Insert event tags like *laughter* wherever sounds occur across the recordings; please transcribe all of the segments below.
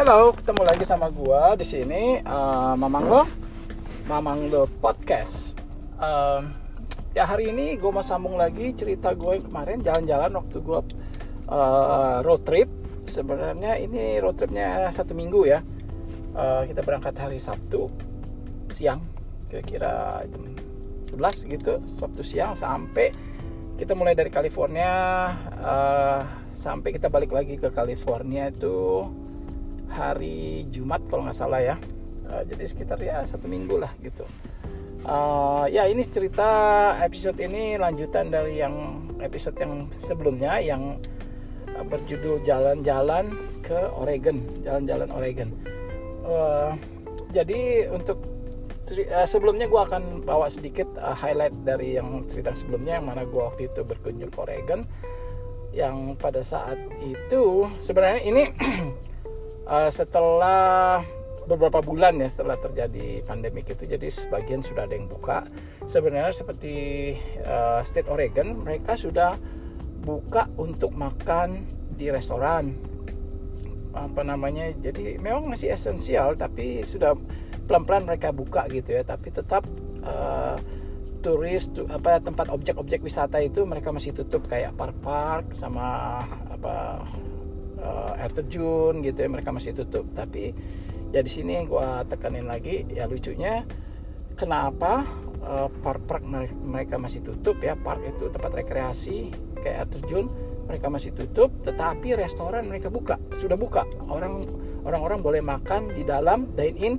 Halo, ketemu lagi sama gua di sini uh, Mamang Lo, Mamang Lo Podcast. Um, ya hari ini gue mau sambung lagi cerita gue yang kemarin jalan-jalan waktu gue uh, road trip. Sebenarnya ini road tripnya satu minggu ya. Uh, kita berangkat hari Sabtu siang, kira-kira jam 11 gitu, Sabtu siang sampai kita mulai dari California uh, sampai kita balik lagi ke California itu hari Jumat kalau nggak salah ya. Uh, jadi sekitar ya satu minggu lah gitu. Uh, ya ini cerita episode ini lanjutan dari yang episode yang sebelumnya yang uh, berjudul jalan-jalan ke Oregon. Jalan-jalan Oregon. Uh, jadi untuk sebelumnya gue akan bawa sedikit highlight dari yang cerita sebelumnya yang mana gue waktu itu berkunjung ke Oregon. Yang pada saat itu sebenarnya ini *clears throat* uh, setelah beberapa bulan ya setelah terjadi pandemik itu jadi sebagian sudah ada yang buka. Sebenarnya seperti uh, state Oregon mereka sudah buka untuk makan di restoran. Apa namanya jadi memang masih esensial tapi sudah pelan-pelan mereka buka gitu ya. Tapi tetap uh, turis apa tempat objek-objek wisata itu mereka masih tutup kayak park-park sama apa uh, air terjun gitu ya mereka masih tutup. Tapi ya di sini gue tekanin lagi ya lucunya kenapa uh, park-park mereka masih tutup ya? Park itu tempat rekreasi kayak air terjun mereka masih tutup tetapi restoran mereka buka sudah buka. Orang orang-orang boleh makan di dalam dine in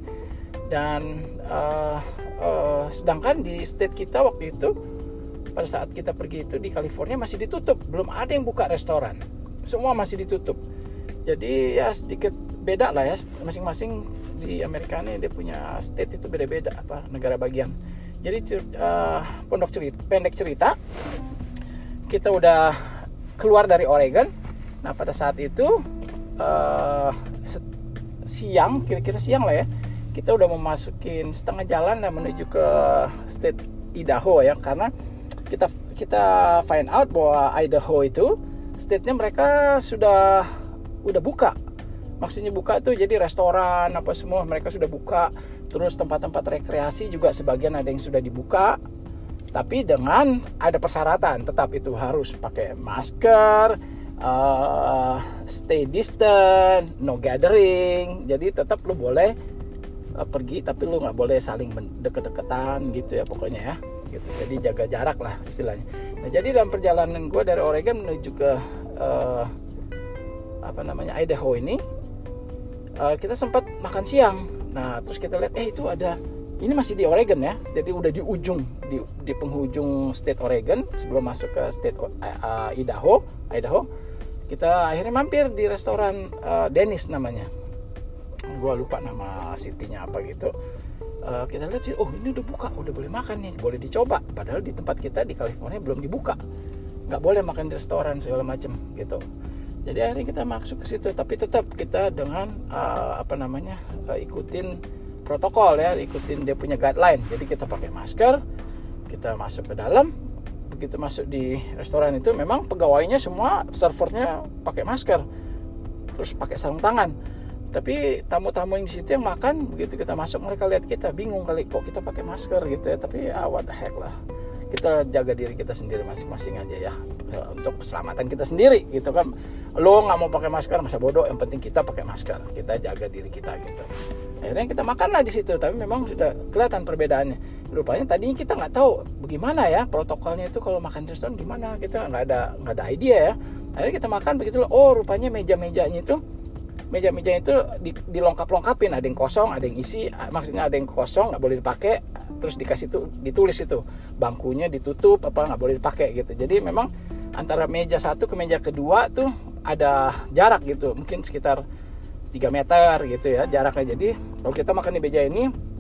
dan uh, uh, sedangkan di state kita waktu itu pada saat kita pergi itu di California masih ditutup. Belum ada yang buka restoran semua masih ditutup. Jadi ya sedikit beda lah ya masing-masing di Amerika ini dia punya state itu beda-beda apa negara bagian. Jadi uh, pondok cerita pendek cerita kita udah keluar dari Oregon. Nah pada saat itu uh, siang kira-kira siang lah ya kita udah memasukin setengah jalan dan menuju ke state Idaho ya karena kita kita find out bahwa Idaho itu state-nya mereka sudah udah buka. Maksudnya buka tuh jadi restoran apa semua mereka sudah buka. Terus tempat-tempat rekreasi juga sebagian ada yang sudah dibuka. Tapi dengan ada persyaratan tetap itu harus pakai masker uh, stay distant no gathering. Jadi tetap lu boleh uh, pergi tapi lu nggak boleh saling deket-deketan gitu ya pokoknya ya. Gitu. Jadi jaga jarak lah istilahnya nah jadi dalam perjalanan gue dari Oregon menuju ke uh, apa namanya Idaho ini uh, kita sempat makan siang. Nah terus kita lihat eh itu ada ini masih di Oregon ya. Jadi udah di ujung di, di penghujung state Oregon sebelum masuk ke state uh, Idaho Idaho. Kita akhirnya mampir di restoran uh, Dennis namanya. Gue lupa nama city-nya apa gitu uh, kita lihat sih oh ini udah buka udah boleh makan nih boleh dicoba. Padahal di tempat kita di California belum dibuka. Nggak boleh makan di restoran segala macam gitu. Jadi akhirnya kita masuk ke situ tapi tetap kita dengan uh, apa namanya uh, ikutin protokol ya ikutin dia punya guideline. Jadi kita pakai masker kita masuk ke dalam. Begitu masuk di restoran itu memang pegawainya semua servernya pakai masker. Terus pakai sarung tangan tapi tamu-tamu yang di situ yang makan begitu kita masuk mereka lihat kita bingung kali kok kita pakai masker gitu ya. Tapi ya what the heck lah. Kita jaga diri kita sendiri masing-masing aja ya. Untuk keselamatan kita sendiri gitu kan. Lo nggak mau pakai masker masa bodoh? Yang penting kita pakai masker. Kita jaga diri kita gitu. Akhirnya kita makan lah di situ tapi memang sudah kelihatan perbedaannya. Rupanya tadinya kita nggak tahu bagaimana ya protokolnya itu kalau makan di restoran gimana kita nggak ada nggak ada idea ya. Akhirnya kita makan begitu oh rupanya meja-mejanya itu meja-meja itu di, dilengkap-lengkapin ada yang kosong ada yang isi. Maksudnya ada yang kosong nggak boleh dipakai. Terus dikasih itu ditulis itu. Bangkunya ditutup apa nggak boleh dipakai gitu. Jadi memang antara meja satu ke meja kedua tuh ada jarak gitu. Mungkin sekitar 3 meter gitu ya jaraknya. Jadi kalau kita makan di meja ini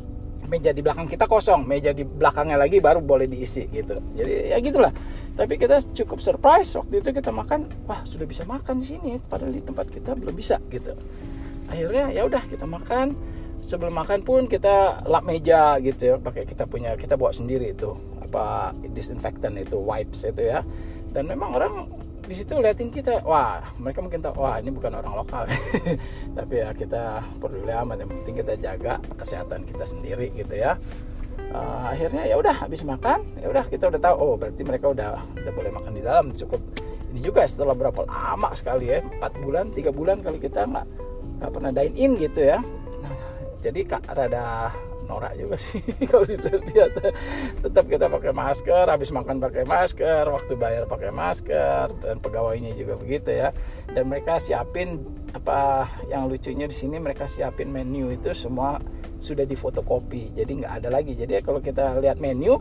meja di belakang kita kosong meja di belakangnya lagi baru boleh diisi gitu. Jadi ya gitulah. Tapi kita cukup surprise waktu itu kita makan wah sudah bisa makan di sini padahal di tempat kita belum bisa gitu. Akhirnya ya udah kita makan. Sebelum makan pun kita lap meja gitu ya pakai kita punya kita bawa sendiri itu apa disinfektan itu wipes itu ya. Dan memang orang di situ liatin kita wah mereka mungkin tahu wah ini bukan orang lokal. *laughs* Tapi ya kita peduli amat yang penting kita jaga kesehatan kita sendiri gitu ya. Uh, akhirnya ya udah habis makan ya udah kita udah tahu oh berarti mereka udah udah boleh makan di dalam cukup. Ini juga setelah berapa lama sekali ya empat bulan tiga bulan kali kita nggak nggak pernah dine in gitu ya. Nah, jadi kak rada norak juga sih *laughs* kalau dilihat. Tetap kita pakai masker habis makan pakai masker waktu bayar pakai masker dan pegawainya juga begitu ya. Dan mereka siapin apa yang lucunya di sini mereka siapin menu itu semua sudah difotokopi jadi nggak ada lagi. Jadi kalau kita lihat menu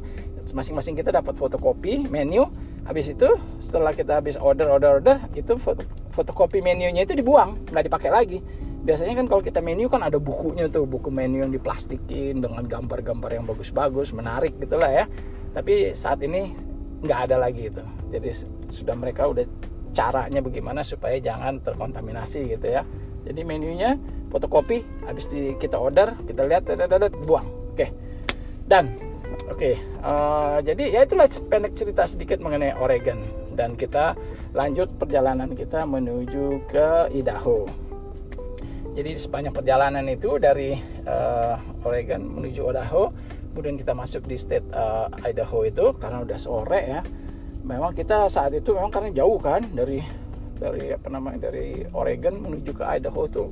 masing-masing kita dapat fotokopi menu. Habis itu setelah kita habis order order order itu foto, fotokopi menunya itu dibuang nggak dipakai lagi biasanya kan kalau kita menu kan ada bukunya tuh buku menu yang diplastikin dengan gambar-gambar yang bagus-bagus menarik gitulah ya. Tapi saat ini nggak ada lagi itu. Jadi sudah mereka udah caranya bagaimana supaya jangan terkontaminasi gitu ya. Jadi menunya fotokopi habis di, kita order kita lihat buang. Oke. Dan oke uh, jadi ya itulah pendek cerita sedikit mengenai Oregon. Dan kita lanjut perjalanan kita menuju ke Idaho jadi sepanjang perjalanan itu dari uh, Oregon menuju Idaho, kemudian kita masuk di state uh, Idaho itu karena udah sore ya. Memang kita saat itu memang karena jauh kan dari dari apa namanya dari Oregon menuju ke Idaho itu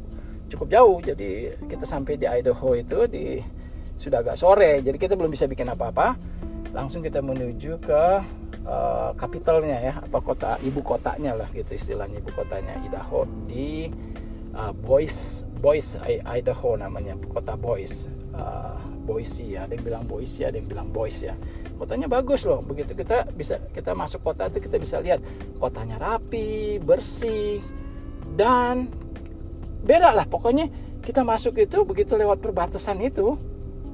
cukup jauh. Jadi kita sampai di Idaho itu di sudah agak sore. Jadi kita belum bisa bikin apa-apa. Langsung kita menuju ke uh, ya, apa kota ibu kotanya lah gitu istilahnya ibu kotanya Idaho di uh, Boise Boise Idaho namanya kota Boise uh, Boise ya ada yang bilang Boise ada yang bilang Boise ya kotanya bagus loh. Begitu kita bisa kita masuk kota itu kita bisa lihat kotanya rapi bersih dan beda lah. Pokoknya kita masuk itu begitu lewat perbatasan itu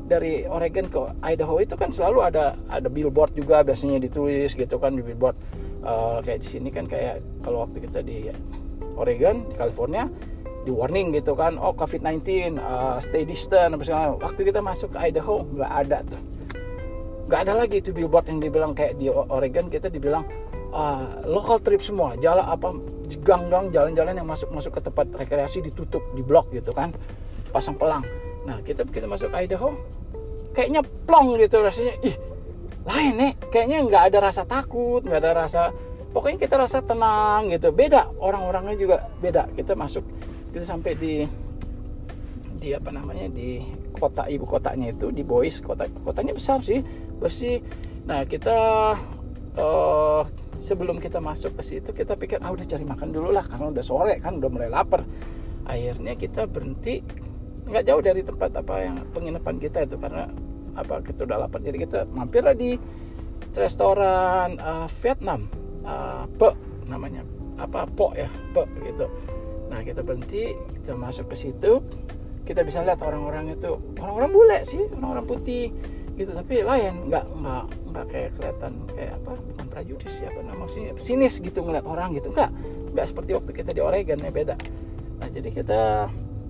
dari Oregon ke Idaho itu kan selalu ada ada billboard juga biasanya ditulis gitu kan di billboard. Uh, kayak di sini kan kayak kalau waktu kita di Oregon California di warning gitu kan oh COVID-19 uh, stay distant apa segala waktu kita masuk ke Idaho nggak ada tuh. Nggak ada lagi itu billboard yang dibilang kayak di Oregon kita dibilang uh, local trip semua. Jalan apa gang-gang jalan-jalan yang masuk masuk ke tempat rekreasi ditutup di blok gitu kan. Pasang pelang. Nah kita kita masuk ke Idaho kayaknya plong gitu rasanya. Ih lain nih. Kayaknya nggak ada rasa takut nggak ada rasa pokoknya kita rasa tenang gitu. Beda orang-orangnya juga beda. Kita masuk kita sampai di di apa namanya di kota ibu kotanya itu di Boise kota kotanya besar sih bersih. Nah kita uh, sebelum kita masuk ke situ kita pikir ah udah cari makan dulu lah karena udah sore kan udah mulai lapar. Akhirnya kita berhenti. Nggak jauh dari tempat apa yang penginapan kita itu karena apa kita udah lapar. Jadi kita mampirlah di restoran uh, Vietnam. Uh, Pe namanya. Apa Po ya? Pe gitu nah kita berhenti kita masuk ke situ. Kita bisa lihat orang-orang itu orang-orang bule sih orang-orang putih gitu. Tapi lain nggak nggak nggak kayak kelihatan kayak apa bukan prajudis ya apa namanya sinis gitu ngeliat orang gitu. Nggak nggak seperti waktu kita di Oregon ya beda. Nah jadi kita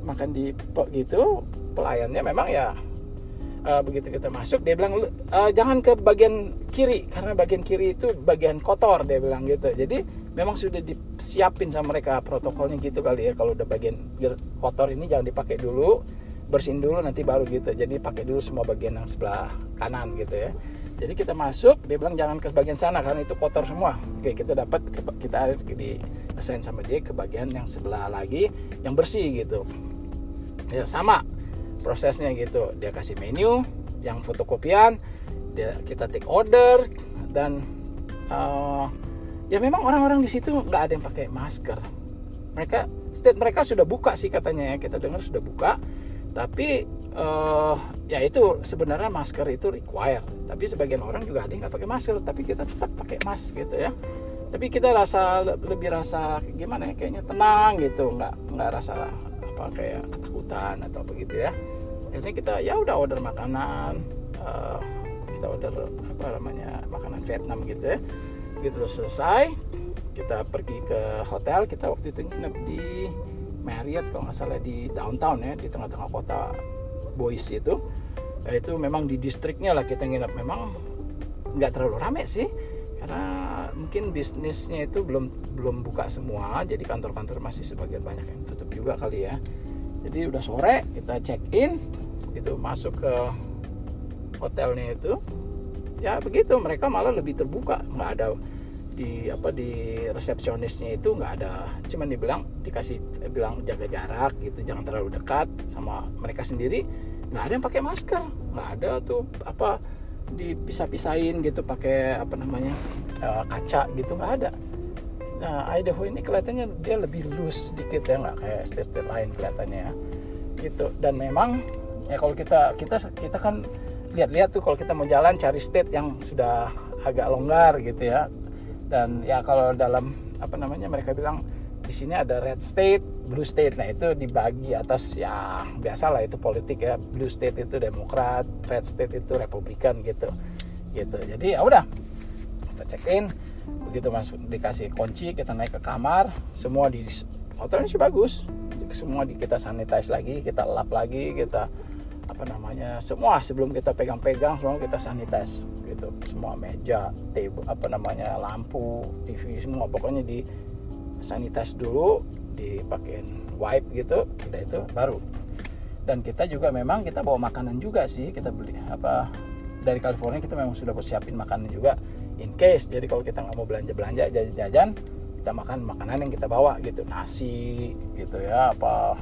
makan di pok gitu pelayannya memang ya uh, begitu kita masuk dia bilang uh, jangan ke bagian kiri karena bagian kiri itu bagian kotor dia bilang gitu. Jadi memang sudah disiapin sama mereka protokolnya gitu kali ya. Kalau udah bagian kotor ini jangan dipakai dulu bersihin dulu nanti baru gitu. Jadi pakai dulu semua bagian yang sebelah kanan gitu ya. Jadi kita masuk dia bilang jangan ke bagian sana karena itu kotor semua. Oke kita dapat kita di assign sama dia ke bagian yang sebelah lagi yang bersih gitu. Ya sama prosesnya gitu. Dia kasih menu yang fotokopian dia kita take order dan uh, ya memang orang-orang di situ nggak ada yang pakai masker. Mereka state mereka sudah buka sih katanya ya. Kita dengar sudah buka. Tapi uh, ya itu sebenarnya masker itu require tapi sebagian orang juga ada yang nggak pakai masker. Tapi kita tetap pakai mask gitu ya. Tapi kita rasa lebih rasa gimana ya kayaknya tenang gitu. Nggak nggak rasa apa kayak ketakutan atau begitu ya. Akhirnya kita ya udah order makanan uh, kita order apa namanya makanan Vietnam gitu ya gitu selesai kita pergi ke hotel. Kita waktu itu nginep di Marriott kalau nggak salah di downtown ya di tengah-tengah kota Boise itu. Itu memang di distriknya lah kita nginep. Memang nggak terlalu rame sih karena mungkin bisnisnya itu belum belum buka semua jadi kantor-kantor masih sebagian banyak yang tutup juga kali ya. Jadi udah sore kita check in gitu masuk ke hotelnya itu ya begitu. Mereka malah lebih terbuka. Nggak ada di apa di resepsionisnya itu nggak ada. Cuman dibilang dikasih bilang jaga jarak gitu jangan terlalu dekat sama mereka sendiri. Nggak ada yang pakai masker. Nggak ada tuh apa dipisah-pisahin gitu pakai apa namanya uh, kaca gitu nggak ada. Nah Idaho ini kelihatannya dia lebih loose sedikit ya nggak kayak state-state lain kelihatannya ya. Gitu. Dan memang ya kalau kita kita kita kan lihat-lihat tuh kalau kita mau jalan cari state yang sudah agak longgar gitu ya dan ya kalau dalam apa namanya mereka bilang di sini ada red state, blue state. Nah itu dibagi atas ya biasalah itu politik ya. Blue state itu Demokrat, red state itu Republikan gitu. Gitu. Jadi ya udah kita check in. Begitu masuk dikasih kunci, kita naik ke kamar. Semua di hotelnya sih bagus. Semua di, kita sanitize lagi, kita lap lagi, kita apa namanya semua sebelum kita pegang-pegang semua kita sanitize gitu. Semua meja table apa namanya lampu TV semua. Pokoknya di sanitize dulu dipakein wipe gitu udah itu baru. Dan kita juga memang kita bawa makanan juga sih kita beli apa dari California kita memang sudah siapin makanan juga in case. Jadi kalau kita nggak mau belanja belanja jajan-jajan kita makan makanan yang kita bawa gitu. Nasi gitu ya apa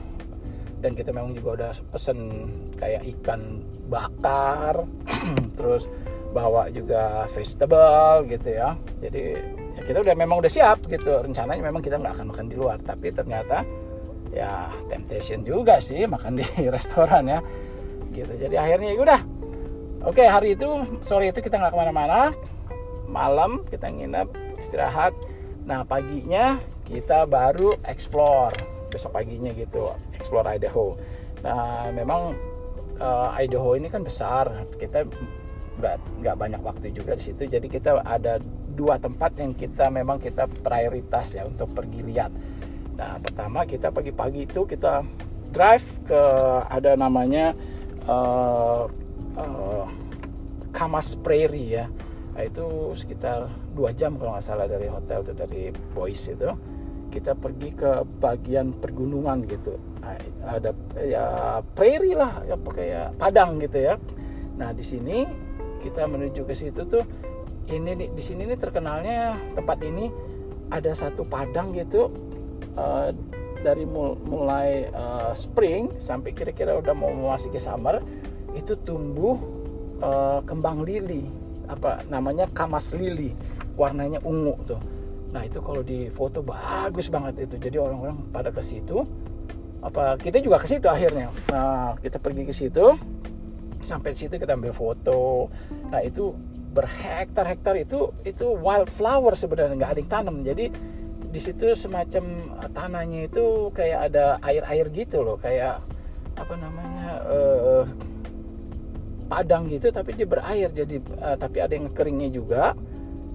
dan kita memang juga udah pesen kayak ikan bakar *clears throat* terus bawa juga vegetable gitu ya. Jadi ya kita udah memang udah siap gitu. Rencananya memang kita nggak akan makan di luar. Tapi ternyata ya temptation juga sih makan *laughs* di restoran ya. Gitu. Jadi akhirnya ya udah. Oke hari itu sore itu kita nggak ke mana-mana. Malam kita nginep istirahat. Nah paginya kita baru explore besok paginya gitu explore Idaho. Nah memang uh, Idaho ini kan besar. Kita nggak nggak banyak waktu juga di situ. Jadi kita ada dua tempat yang kita memang kita prioritas ya untuk pergi lihat. Nah pertama kita pagi-pagi itu kita drive ke ada namanya uh, uh, Kamas Prairie ya. Nah, itu sekitar dua jam kalau nggak salah dari hotel tuh dari Boise itu kita pergi ke bagian pergunungan gitu. Ada ya prairie lah ya kayak padang gitu ya. Nah di sini kita menuju ke situ tuh ini di sini nih terkenalnya tempat ini ada satu padang gitu uh, dari mulai uh, spring sampai kira-kira udah mau memasuki summer itu tumbuh uh, kembang lili. Apa namanya kamas lili. Warnanya ungu tuh Nah itu kalau di foto bagus banget itu. Jadi orang-orang pada ke situ. Apa kita juga ke situ akhirnya. Nah kita pergi ke situ. Sampai di situ kita ambil foto. Nah itu berhektar-hektar itu itu wildflower sebenarnya nggak ada yang tanam. Jadi di situ semacam tanahnya itu kayak ada air-air gitu loh, kayak apa namanya uh, padang gitu, tapi dia berair. Jadi uh, tapi ada yang keringnya juga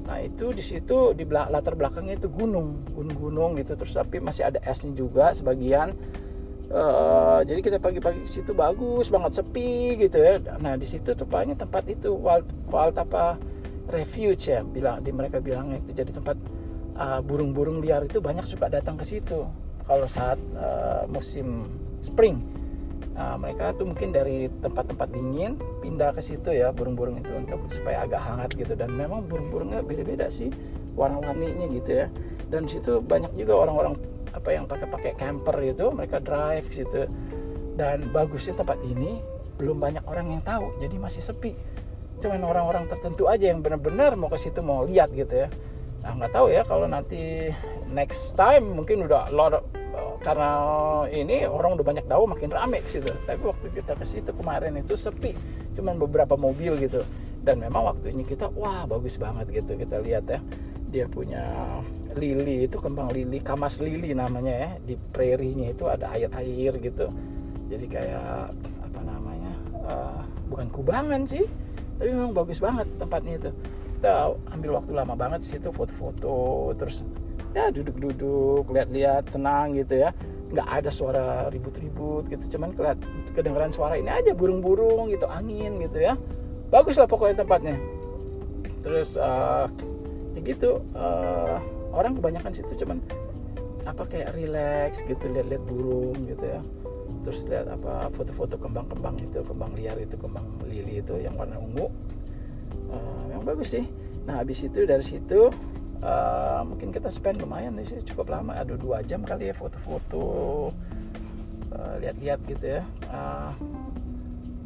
Nah itu di situ di latar belakangnya itu gunung, gunung-gunung gitu terus tapi masih ada esnya juga sebagian. Uh, jadi kita pagi-pagi situ bagus banget sepi gitu ya. Nah di situ banyak tempat itu wild wild apa refuge ya bilang di mereka bilangnya itu jadi tempat uh, burung-burung liar itu banyak suka datang ke situ kalau saat uh, musim spring Nah, mereka tuh mungkin dari tempat-tempat dingin pindah ke situ ya burung-burung itu untuk supaya agak hangat gitu. Dan memang burung-burungnya beda-beda sih warna-warninya gitu ya. Dan situ banyak juga orang-orang apa yang pakai-pakai camper gitu mereka drive ke situ. Dan bagusnya tempat ini belum banyak orang yang tahu jadi masih sepi. Cuman orang-orang tertentu aja yang benar-benar mau ke situ mau lihat gitu ya. Nah nggak tahu ya kalau nanti next time mungkin udah lot karena ini orang udah banyak tahu makin rame ke situ. Tapi waktu kita ke situ kemarin itu sepi cuman beberapa mobil gitu. Dan memang waktunya kita wah bagus banget gitu kita lihat ya. Dia punya lili itu kembang lili kamas lili namanya ya. Di prairie-nya itu ada air-air gitu. Jadi kayak apa namanya uh, bukan kubangan sih tapi memang bagus banget tempatnya itu. Kita ambil waktu lama banget sih situ foto-foto terus ya duduk-duduk lihat-lihat tenang gitu ya. Nggak ada suara ribut-ribut gitu cuman kelihat kedengeran suara ini aja burung-burung gitu angin gitu ya. Bagus lah pokoknya tempatnya. Terus uh, ya gitu uh, orang kebanyakan situ cuman apa kayak relax gitu lihat-lihat burung gitu ya. Terus lihat apa foto-foto kembang-kembang itu kembang liar itu kembang lili itu yang warna ungu. Uh, yang bagus sih. Nah habis itu dari situ uh, mungkin kita spend lumayan sih cukup lama ada dua jam kali ya foto-foto uh, lihat-lihat gitu ya uh,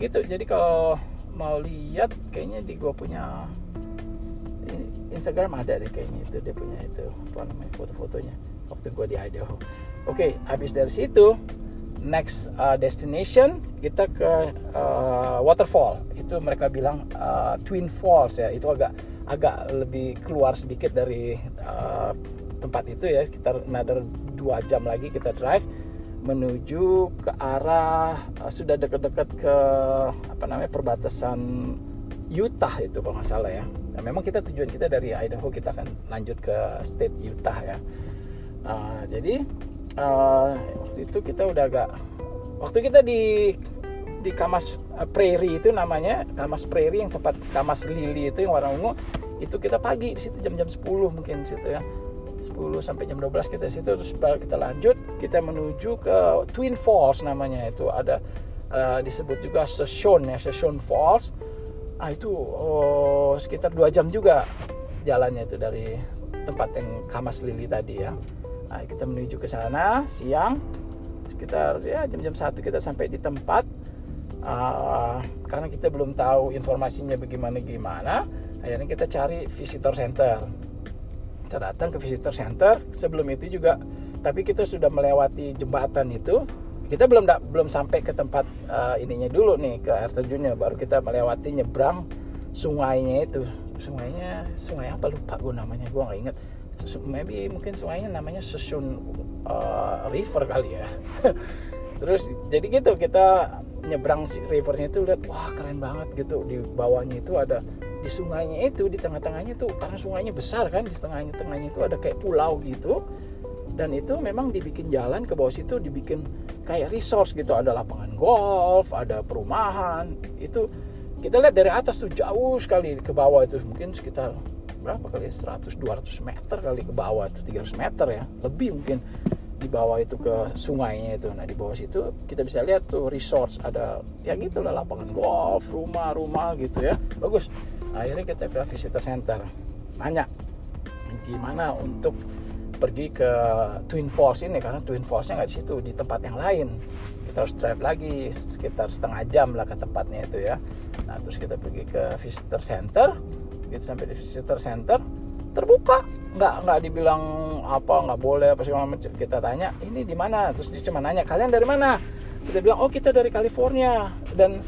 gitu jadi kalau mau lihat kayaknya di gua punya Instagram ada deh kayaknya itu dia punya itu apa namanya foto-fotonya waktu gue di Idaho. Oke, okay, habis dari situ next uh, destination kita ke uh, waterfall. Itu mereka bilang uh, Twin Falls ya. Itu agak agak lebih keluar sedikit dari uh, tempat itu ya. Kita another dua jam lagi kita drive menuju ke arah uh, sudah dekat-dekat ke apa namanya perbatasan Utah itu kalau nggak salah ya. Nah, memang kita tujuan kita dari Idaho kita akan lanjut ke state Utah ya. Uh, jadi uh, waktu itu kita udah agak waktu kita di di Kamas Prairie itu namanya Kamas Prairie yang tempat Kamas Lili itu yang warna ungu itu kita pagi di situ jam-jam 10 mungkin situ ya. 10 sampai jam 12 kita situ terus kita lanjut kita menuju ke Twin Falls namanya itu. Ada uh, disebut juga Session ya Session Falls. Ah itu oh, sekitar dua jam juga jalannya itu dari tempat yang Kamas Lili tadi ya. Nah, kita menuju ke sana siang sekitar ya jam-jam satu kita sampai di tempat. Uh, karena kita belum tahu informasinya bagaimana gimana akhirnya kita cari visitor center. Kita datang ke visitor center sebelum itu juga tapi kita sudah melewati jembatan itu. Kita belum belum sampai ke tempat uh, ininya dulu nih ke air terjunnya. Baru kita melewati nyebrang sungainya itu. Sungainya sungai apa lupa gue namanya gue nggak inget maybe mungkin sungainya namanya Susun uh, River kali ya. *laughs* Terus jadi gitu kita nyebrang rivernya itu lihat wah keren banget gitu. Di bawahnya itu ada di sungainya itu di tengah-tengahnya itu karena sungainya besar kan di tengahnya tengahnya itu ada kayak pulau gitu. Dan itu memang dibikin jalan ke bawah situ dibikin kayak resource gitu. Ada lapangan golf ada perumahan. Itu kita lihat dari atas tuh jauh sekali ke bawah itu. Mungkin sekitar berapa kali ya? 100 200 meter kali ke bawah itu 300 meter ya. Lebih mungkin di bawah itu ke sungainya itu. Nah di bawah situ kita bisa lihat tuh resort ada ya gitu lah lapangan golf rumah-rumah gitu ya. Bagus akhirnya kita ke visitor center. Nanya gimana untuk pergi ke Twin Falls ini? Karena Twin Fallsnya nggak di situ di tempat yang lain. Kita harus drive lagi sekitar setengah jam lah ke tempatnya itu ya. Nah terus kita pergi ke visitor center. Gitu sampai di visitor center terbuka. Nggak nggak dibilang apa nggak boleh apa sih kita tanya ini di mana? Terus dia cuma nanya kalian dari mana? Kita bilang oh kita dari California. Dan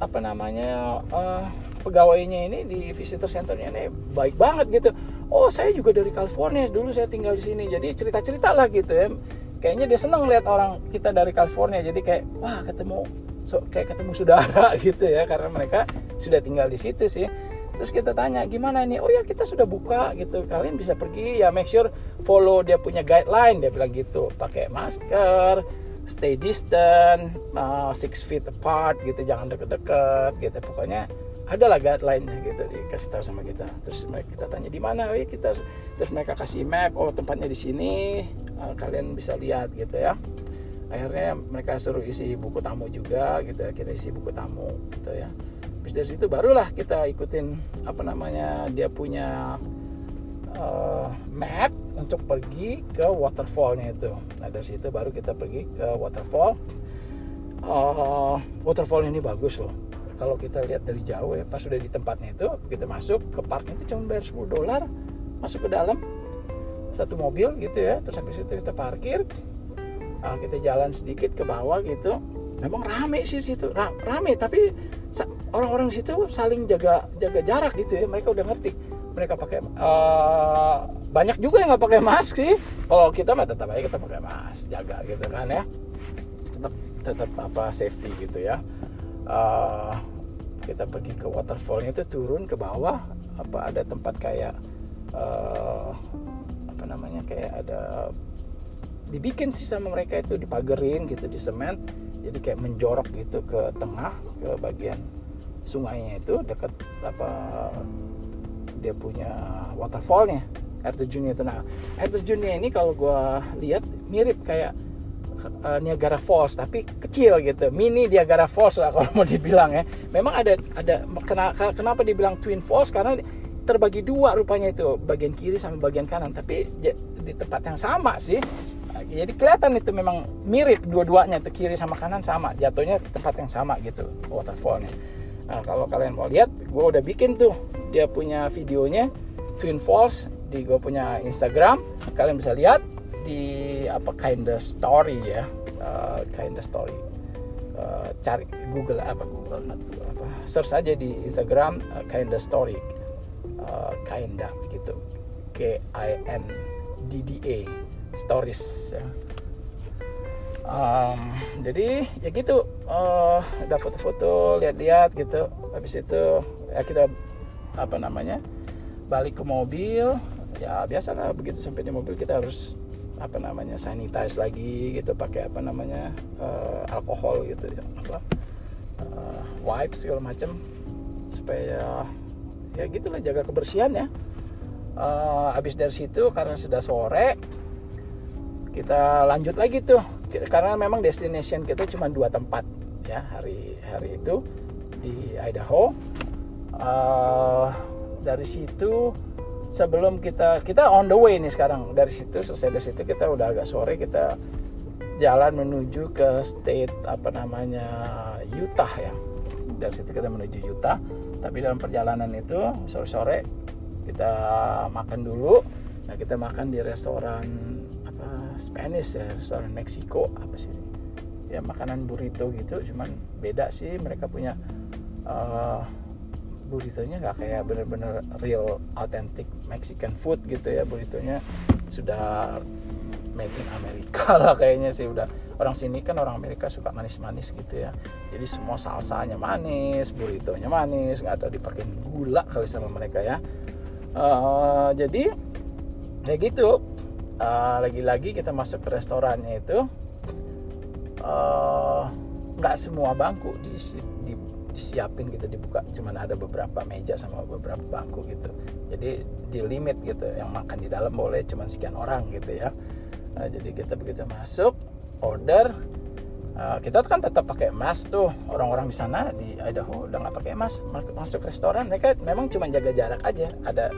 apa namanya uh, pegawainya ini di visitor centernya ini baik banget gitu. Oh saya juga dari California dulu saya tinggal di sini. Jadi cerita cerita lah gitu ya. Kayaknya dia seneng lihat orang kita dari California. Jadi kayak wah ketemu so, kayak ketemu saudara *laughs* gitu ya. Karena mereka sudah tinggal di situ sih. Terus kita tanya gimana ini? Oh ya kita sudah buka gitu. Kalian bisa pergi ya make sure follow dia punya guideline. Dia bilang gitu. Pakai masker stay distant uh, six feet apart gitu. Jangan deket-deket gitu. Pokoknya ada lah guideline gitu dikasih tahu sama kita. Terus mereka kita tanya di mana? Ya kita terus mereka kasih map oh tempatnya di sini. Uh, kalian bisa lihat gitu ya. Akhirnya mereka suruh isi buku tamu juga gitu ya. Kita isi buku tamu gitu ya. Habis dari situ barulah kita ikutin apa namanya dia punya uh, map untuk pergi ke waterfallnya itu. Nah dari situ baru kita pergi ke waterfall. Uh, waterfall ini bagus loh kalau kita lihat dari jauh ya pas sudah di tempatnya itu kita masuk ke parknya itu cuma bayar 10 dolar masuk ke dalam satu mobil gitu ya terus habis itu kita parkir uh, kita jalan sedikit ke bawah gitu. Memang rame sih situ rame tapi orang-orang situ saling jaga jaga jarak gitu ya mereka udah ngerti. Mereka pakai uh, banyak juga yang nggak pakai mask sih. Kalau kita mah tetap aja kita pakai mask jaga gitu kan ya. Tetap tetap apa safety gitu ya uh, kita pergi ke waterfallnya itu turun ke bawah apa ada tempat kayak uh, apa namanya kayak ada dibikin sih sama mereka itu dipagerin gitu di semen jadi kayak menjorok gitu ke tengah ke bagian sungainya itu dekat apa dia punya waterfallnya air terjunnya itu. Nah air terjunnya ini kalau gue lihat mirip kayak uh, Niagara Falls tapi kecil gitu. Mini Niagara Falls lah kalau mau dibilang ya. Memang ada ada kenapa dibilang Twin Falls? Karena terbagi dua rupanya itu bagian kiri sama bagian kanan. Tapi di tempat yang sama sih. Jadi kelihatan itu memang mirip dua-duanya itu kiri sama kanan sama. Jatuhnya tempat yang sama gitu waterfallnya. Nah kalau kalian mau lihat gue udah bikin tuh. Dia punya videonya Twin Falls di gue punya Instagram. Kalian bisa lihat di apa kinda story ya. Uh, kinda story. Uh, cari Google apa Google apa. Search aja di Instagram uh, kinda story. Uh, kinda gitu. K I N D D A stories ya. Um, jadi ya gitu. Uh, ada foto-foto lihat-lihat gitu. Habis itu ya kita apa namanya balik ke mobil. Ya biasalah begitu sampai di mobil kita harus apa namanya sanitize lagi gitu pakai apa namanya uh, alkohol gitu ya apa uh, wipes segala macam supaya ya gitulah jaga kebersihan ya. Uh, habis dari situ karena sudah sore kita lanjut lagi tuh. Karena memang destination kita cuma dua tempat ya hari hari itu di Idaho. Uh, dari situ sebelum kita kita on the way nih sekarang. Dari situ selesai dari situ kita udah agak sore kita jalan menuju ke state apa namanya Utah ya. Dari situ kita menuju Utah. Tapi dalam perjalanan itu sore-sore kita makan dulu. Nah kita makan di restoran apa Spanish ya restoran Meksiko apa sih ya makanan burrito gitu cuman beda sih mereka punya uh, burritonya nggak kayak bener-bener real authentic Mexican food gitu ya. Burritonya sudah made in Amerika *laughs* lah kayaknya sih udah. Orang sini kan orang Amerika suka manis-manis gitu ya. Jadi semua salsanya manis burritonya manis nggak tahu dipakai gula kali sama mereka ya. Uh, jadi ya gitu. Uh, lagi-lagi kita masuk ke restorannya itu uh, nggak semua bangku di, di disiapin gitu dibuka. Cuman ada beberapa meja sama beberapa bangku gitu. Jadi di limit gitu yang makan di dalam boleh cuman sekian orang gitu ya. Nah, jadi kita begitu masuk order. Uh, kita kan tetap pakai mask tuh. Orang-orang di sana di Idaho udah nggak pakai mask masuk restoran mereka memang cuma jaga jarak aja. Ada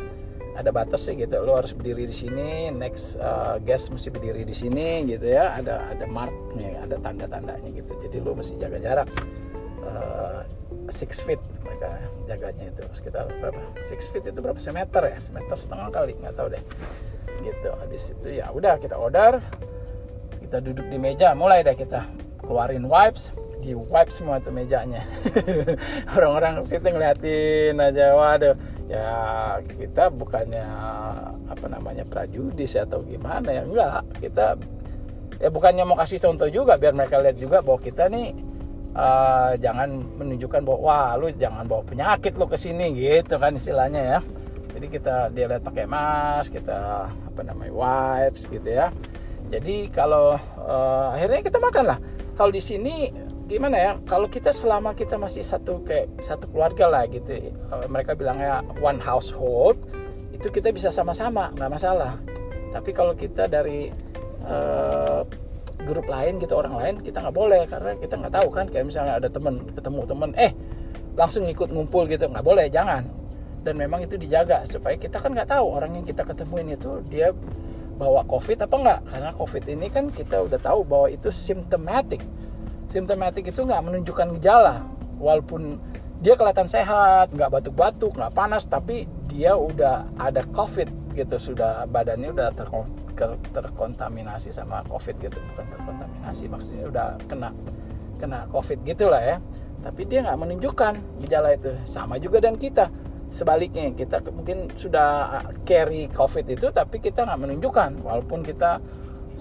ada batas sih gitu. Lo harus berdiri di sini next uh, guest mesti berdiri di sini gitu ya. Ada ada marknya ada tanda tandanya gitu. Jadi lo mesti jaga jarak. Uh, six feet mereka jaganya itu sekitar berapa? Six feet itu berapa semeter ya? Semester setengah kali nggak tahu deh. Gitu habis itu ya udah kita order kita duduk di meja mulai deh kita keluarin wipes di wipe semua tuh mejanya. *laughs* Orang-orang situ ngeliatin aja waduh. Ya kita bukannya apa namanya prajudis atau gimana ya? Enggak kita ya bukannya mau kasih contoh juga biar mereka lihat juga bahwa kita nih uh, jangan menunjukkan bahwa wah lu jangan bawa penyakit lu ke sini gitu kan istilahnya ya. Jadi kita dia lihat pakai mask kita apa namanya wipes gitu ya. Jadi kalau uh, akhirnya kita makan lah. Kalau di sini gimana ya kalau kita selama kita masih satu kayak satu keluarga lah gitu uh, mereka bilangnya one household itu kita bisa sama-sama nggak masalah. Tapi kalau kita dari uh, grup lain gitu orang lain kita nggak boleh karena kita nggak tahu kan kayak misalnya ada temen ketemu temen eh langsung ikut ngumpul gitu nggak boleh jangan. Dan memang itu dijaga supaya kita kan nggak tahu orang yang kita ketemuin itu dia bawa covid apa enggak karena covid ini kan kita udah tahu bahwa itu simptomatik simptomatik itu nggak menunjukkan gejala walaupun dia kelihatan sehat nggak batuk-batuk nggak panas tapi dia udah ada covid gitu sudah badannya udah ter terkontaminasi sama covid gitu bukan terkontaminasi maksudnya udah kena kena covid gitulah ya. Tapi dia nggak menunjukkan gejala itu. Sama juga dan kita. Sebaliknya kita mungkin sudah carry covid itu tapi kita nggak menunjukkan. Walaupun kita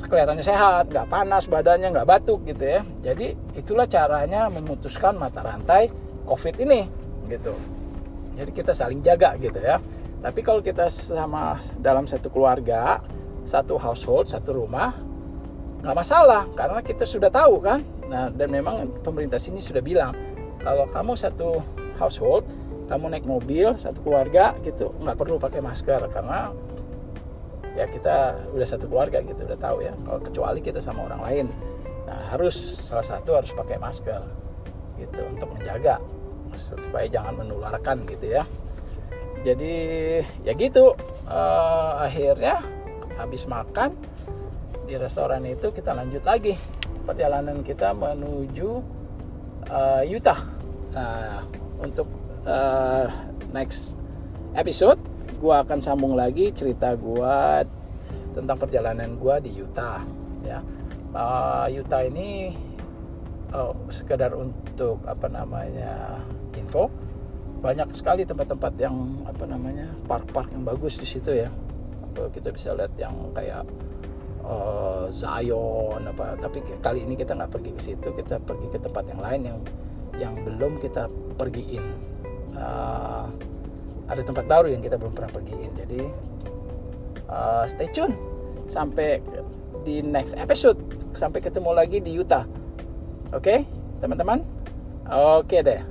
kelihatannya sehat nggak panas badannya nggak batuk gitu ya. Jadi itulah caranya memutuskan mata rantai covid ini gitu. Jadi kita saling jaga gitu ya tapi kalau kita sama dalam satu keluarga satu household satu rumah nggak masalah karena kita sudah tahu kan? Nah dan memang pemerintah sini sudah bilang kalau kamu satu household kamu naik mobil satu keluarga gitu nggak perlu pakai masker karena ya kita udah satu keluarga gitu udah tahu ya kalau kecuali kita sama orang lain. Nah harus salah satu harus pakai masker gitu untuk menjaga supaya jangan menularkan gitu ya jadi ya gitu. Uh, akhirnya habis makan di restoran itu kita lanjut lagi. Perjalanan kita menuju uh, Utah. Nah untuk uh, next episode gue akan sambung lagi cerita gue tentang perjalanan gue di Utah ya. Uh, Utah ini uh, sekedar untuk apa namanya info banyak sekali tempat-tempat yang apa namanya park-park yang bagus di situ ya. Kita bisa lihat yang kayak uh, Zion apa. Tapi kali ini kita nggak pergi ke situ kita pergi ke tempat yang lain yang yang belum kita pergiin. Uh, ada tempat baru yang kita belum pernah pergiin. Jadi uh, stay tune sampai di next episode. Sampai ketemu lagi di Utah. Oke okay, teman-teman? Oke okay deh